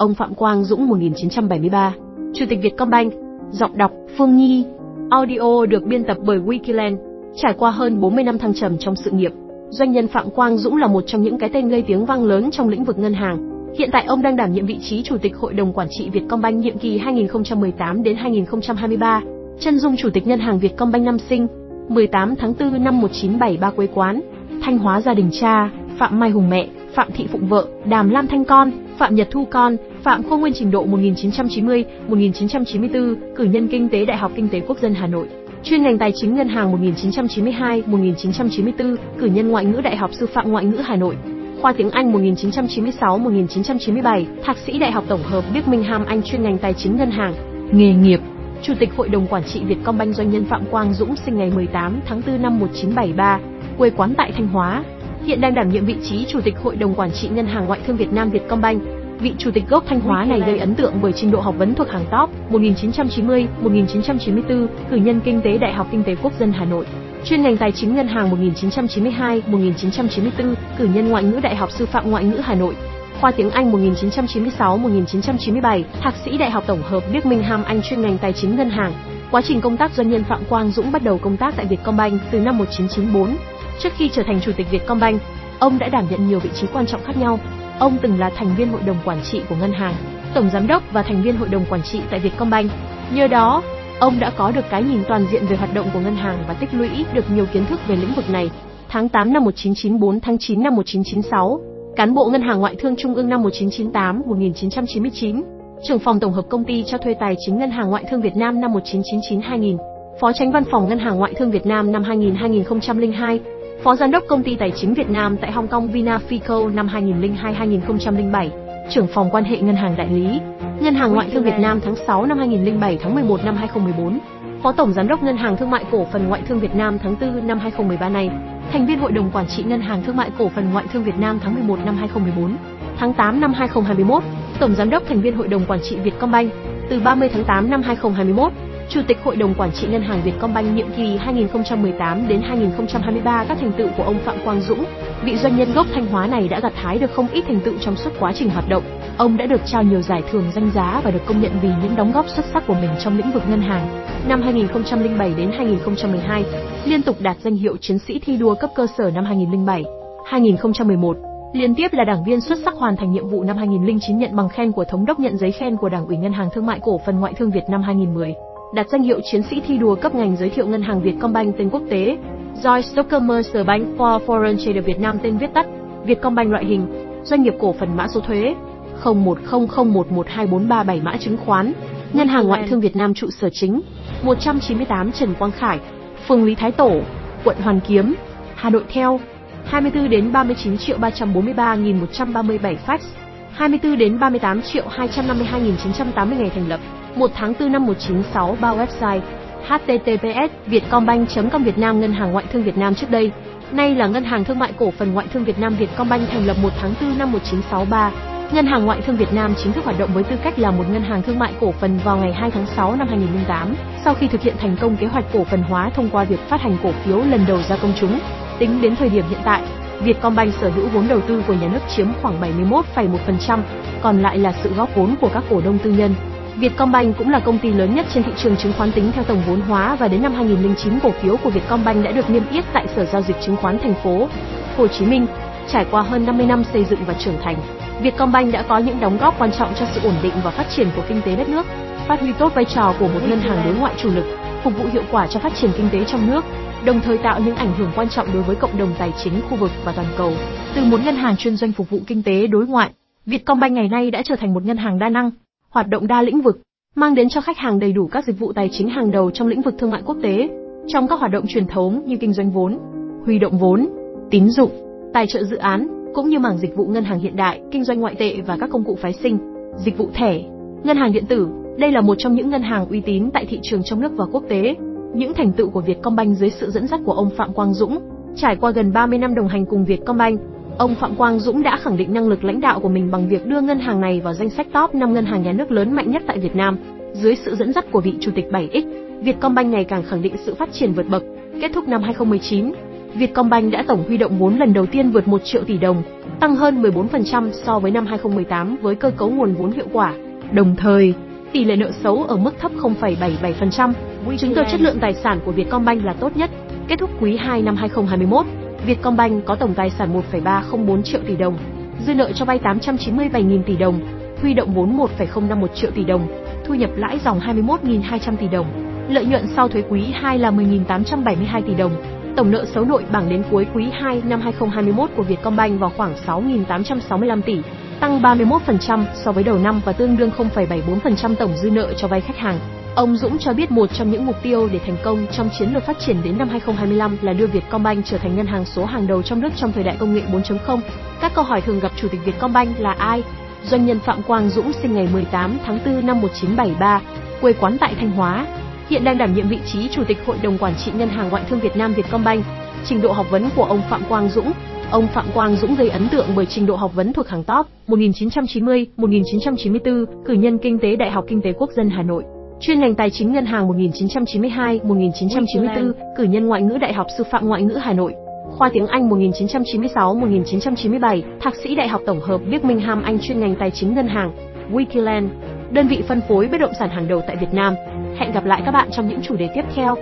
Ông Phạm Quang Dũng 1973, Chủ tịch Vietcombank, giọng đọc Phương Nhi. Audio được biên tập bởi Wikiland. Trải qua hơn 40 năm thăng trầm trong sự nghiệp, doanh nhân Phạm Quang Dũng là một trong những cái tên gây tiếng vang lớn trong lĩnh vực ngân hàng. Hiện tại ông đang đảm nhiệm vị trí Chủ tịch Hội đồng Quản trị Vietcombank nhiệm kỳ 2018 đến 2023. Chân dung Chủ tịch Ngân hàng Vietcombank năm sinh, 18 tháng 4 năm 1973 quê quán, Thanh Hóa gia đình cha, Phạm Mai Hùng mẹ, Phạm Thị Phụng vợ, Đàm Lam Thanh con, Phạm Nhật Thu con, Phạm Khô Nguyên trình độ 1990-1994, cử nhân kinh tế Đại học Kinh tế Quốc dân Hà Nội. Chuyên ngành tài chính ngân hàng 1992-1994, cử nhân ngoại ngữ Đại học Sư phạm Ngoại ngữ Hà Nội. Khoa tiếng Anh 1996-1997, Thạc sĩ Đại học Tổng hợp Bắc Minh Ham Anh chuyên ngành tài chính ngân hàng. Nghề nghiệp Chủ tịch Hội đồng Quản trị Vietcombank doanh nhân Phạm Quang Dũng sinh ngày 18 tháng 4 năm 1973, quê quán tại Thanh Hóa. Hiện đang đảm nhiệm vị trí Chủ tịch Hội đồng Quản trị Ngân hàng Ngoại thương Việt Nam Vietcombank. Vị chủ tịch gốc Thanh Hóa này gây ấn tượng bởi trình độ học vấn thuộc hàng top 1990-1994, cử nhân kinh tế Đại học Kinh tế Quốc dân Hà Nội. Chuyên ngành tài chính ngân hàng 1992-1994, cử nhân ngoại ngữ Đại học Sư phạm Ngoại ngữ Hà Nội. Khoa tiếng Anh 1996-1997, Thạc sĩ Đại học Tổng hợp Birmingham Anh chuyên ngành tài chính ngân hàng. Quá trình công tác doanh nhân Phạm Quang Dũng bắt đầu công tác tại Vietcombank từ năm 1994. Trước khi trở thành chủ tịch Vietcombank, ông đã đảm nhận nhiều vị trí quan trọng khác nhau. Ông từng là thành viên hội đồng quản trị của ngân hàng, tổng giám đốc và thành viên hội đồng quản trị tại Vietcombank. Nhờ đó, ông đã có được cái nhìn toàn diện về hoạt động của ngân hàng và tích lũy được nhiều kiến thức về lĩnh vực này. Tháng 8 năm 1994 tháng 9 năm 1996, cán bộ Ngân hàng Ngoại thương Trung ương năm 1998-1999, trưởng phòng tổng hợp công ty cho thuê tài chính Ngân hàng Ngoại thương Việt Nam năm 1999-2000, phó tránh văn phòng Ngân hàng Ngoại thương Việt Nam năm 2000-2002, phó giám đốc công ty tài chính Việt Nam tại Hong Kong Vinafico năm 2002-2007, trưởng phòng quan hệ ngân hàng đại lý, Ngân hàng Ngoại thương Việt Nam tháng 6 năm 2007 tháng 11 năm 2014, phó tổng giám đốc Ngân hàng Thương mại Cổ phần Ngoại thương Việt Nam tháng 4 năm 2013 này, thành viên hội đồng quản trị Ngân hàng Thương mại Cổ phần Ngoại thương Việt Nam tháng 11 năm 2014, tháng 8 năm 2021, tổng giám đốc thành viên hội đồng quản trị Vietcombank, từ 30 tháng 8 năm 2021, Chủ tịch Hội đồng Quản trị Ngân hàng Vietcombank nhiệm kỳ 2018 đến 2023 các thành tựu của ông Phạm Quang Dũng, vị doanh nhân gốc Thanh Hóa này đã gặt hái được không ít thành tựu trong suốt quá trình hoạt động. Ông đã được trao nhiều giải thưởng danh giá và được công nhận vì những đóng góp xuất sắc của mình trong lĩnh vực ngân hàng. Năm 2007 đến 2012, liên tục đạt danh hiệu chiến sĩ thi đua cấp cơ sở năm 2007, 2011, Liên tiếp là đảng viên xuất sắc hoàn thành nhiệm vụ năm 2009 nhận bằng khen của thống đốc nhận giấy khen của Đảng ủy Ngân hàng Thương mại Cổ phần Ngoại thương Việt năm 2010 đạt danh hiệu chiến sĩ thi đua cấp ngành giới thiệu ngân hàng Vietcombank tên quốc tế, Joy Stock Bank for Foreign Trader Việt Nam tên viết tắt, Vietcombank loại hình, doanh nghiệp cổ phần mã số thuế 0100112437 mã chứng khoán, Ngân hàng Ngoại thương Việt Nam trụ sở chính, 198 Trần Quang Khải, phường Lý Thái Tổ, quận Hoàn Kiếm, Hà Nội theo 24 đến 39 triệu 343.137 fax, 24 đến 38 triệu 252.980 ngày thành lập. 1 tháng 4 năm 196 ba website https vietcombank.com Việt Nam Ngân hàng Ngoại thương Việt Nam trước đây, nay là Ngân hàng Thương mại Cổ phần Ngoại thương Việt Nam Vietcombank thành lập 1 tháng 4 năm 1963. Ngân hàng Ngoại thương Việt Nam chính thức hoạt động với tư cách là một ngân hàng thương mại cổ phần vào ngày 2 tháng 6 năm 2008, sau khi thực hiện thành công kế hoạch cổ phần hóa thông qua việc phát hành cổ phiếu lần đầu ra công chúng. Tính đến thời điểm hiện tại, Vietcombank sở hữu vốn đầu tư của nhà nước chiếm khoảng 71,1%, còn lại là sự góp vốn của các cổ đông tư nhân. Vietcombank cũng là công ty lớn nhất trên thị trường chứng khoán tính theo tổng vốn hóa và đến năm 2009 cổ phiếu của Vietcombank đã được niêm yết tại Sở giao dịch chứng khoán thành phố Hồ Chí Minh. Trải qua hơn 50 năm xây dựng và trưởng thành, Vietcombank đã có những đóng góp quan trọng cho sự ổn định và phát triển của kinh tế đất nước, phát huy tốt vai trò của một ngân hàng đối ngoại chủ lực, phục vụ hiệu quả cho phát triển kinh tế trong nước, đồng thời tạo những ảnh hưởng quan trọng đối với cộng đồng tài chính khu vực và toàn cầu. Từ một ngân hàng chuyên doanh phục vụ kinh tế đối ngoại, Vietcombank ngày nay đã trở thành một ngân hàng đa năng, hoạt động đa lĩnh vực, mang đến cho khách hàng đầy đủ các dịch vụ tài chính hàng đầu trong lĩnh vực thương mại quốc tế, trong các hoạt động truyền thống như kinh doanh vốn, huy động vốn, tín dụng, tài trợ dự án, cũng như mảng dịch vụ ngân hàng hiện đại, kinh doanh ngoại tệ và các công cụ phái sinh, dịch vụ thẻ, ngân hàng điện tử. Đây là một trong những ngân hàng uy tín tại thị trường trong nước và quốc tế. Những thành tựu của Vietcombank dưới sự dẫn dắt của ông Phạm Quang Dũng, trải qua gần 30 năm đồng hành cùng Vietcombank, Ông Phạm Quang Dũng đã khẳng định năng lực lãnh đạo của mình bằng việc đưa ngân hàng này vào danh sách top 5 ngân hàng nhà nước lớn mạnh nhất tại Việt Nam. Dưới sự dẫn dắt của vị chủ tịch 7X, Vietcombank ngày càng khẳng định sự phát triển vượt bậc. Kết thúc năm 2019, Vietcombank đã tổng huy động vốn lần đầu tiên vượt 1 triệu tỷ đồng, tăng hơn 14% so với năm 2018 với cơ cấu nguồn vốn hiệu quả. Đồng thời, tỷ lệ nợ xấu ở mức thấp 0,77%, chứng tỏ chất lượng tài sản của Vietcombank là tốt nhất. Kết thúc quý 2 năm 2021, Vietcombank có tổng tài sản 1,304 triệu tỷ đồng, dư nợ cho vay 897.000 tỷ đồng, huy động vốn 1,051 triệu tỷ đồng, thu nhập lãi dòng 21.200 tỷ đồng, lợi nhuận sau thuế quý 2 là 10.872 tỷ đồng. Tổng nợ xấu nội bảng đến cuối quý 2 năm 2021 của Vietcombank vào khoảng 6.865 tỷ, tăng 31% so với đầu năm và tương đương 0,74% tổng dư nợ cho vay khách hàng. Ông Dũng cho biết một trong những mục tiêu để thành công trong chiến lược phát triển đến năm 2025 là đưa Vietcombank trở thành ngân hàng số hàng đầu trong nước trong thời đại công nghệ 4.0. Các câu hỏi thường gặp chủ tịch Vietcombank là ai? Doanh nhân Phạm Quang Dũng sinh ngày 18 tháng 4 năm 1973, quê quán tại Thanh Hóa, hiện đang đảm nhiệm vị trí chủ tịch hội đồng quản trị ngân hàng ngoại thương Việt Nam Vietcombank. Trình độ học vấn của ông Phạm Quang Dũng Ông Phạm Quang Dũng gây ấn tượng bởi trình độ học vấn thuộc hàng top 1990-1994, cử nhân kinh tế Đại học Kinh tế Quốc dân Hà Nội. Chuyên ngành tài chính ngân hàng 1992-1994, cử nhân ngoại ngữ Đại học Sư phạm Ngoại ngữ Hà Nội. Khoa tiếng Anh 1996-1997, Thạc sĩ Đại học Tổng hợp Birmingham Anh chuyên ngành tài chính ngân hàng. Wikiland, đơn vị phân phối bất động sản hàng đầu tại Việt Nam. Hẹn gặp lại các bạn trong những chủ đề tiếp theo.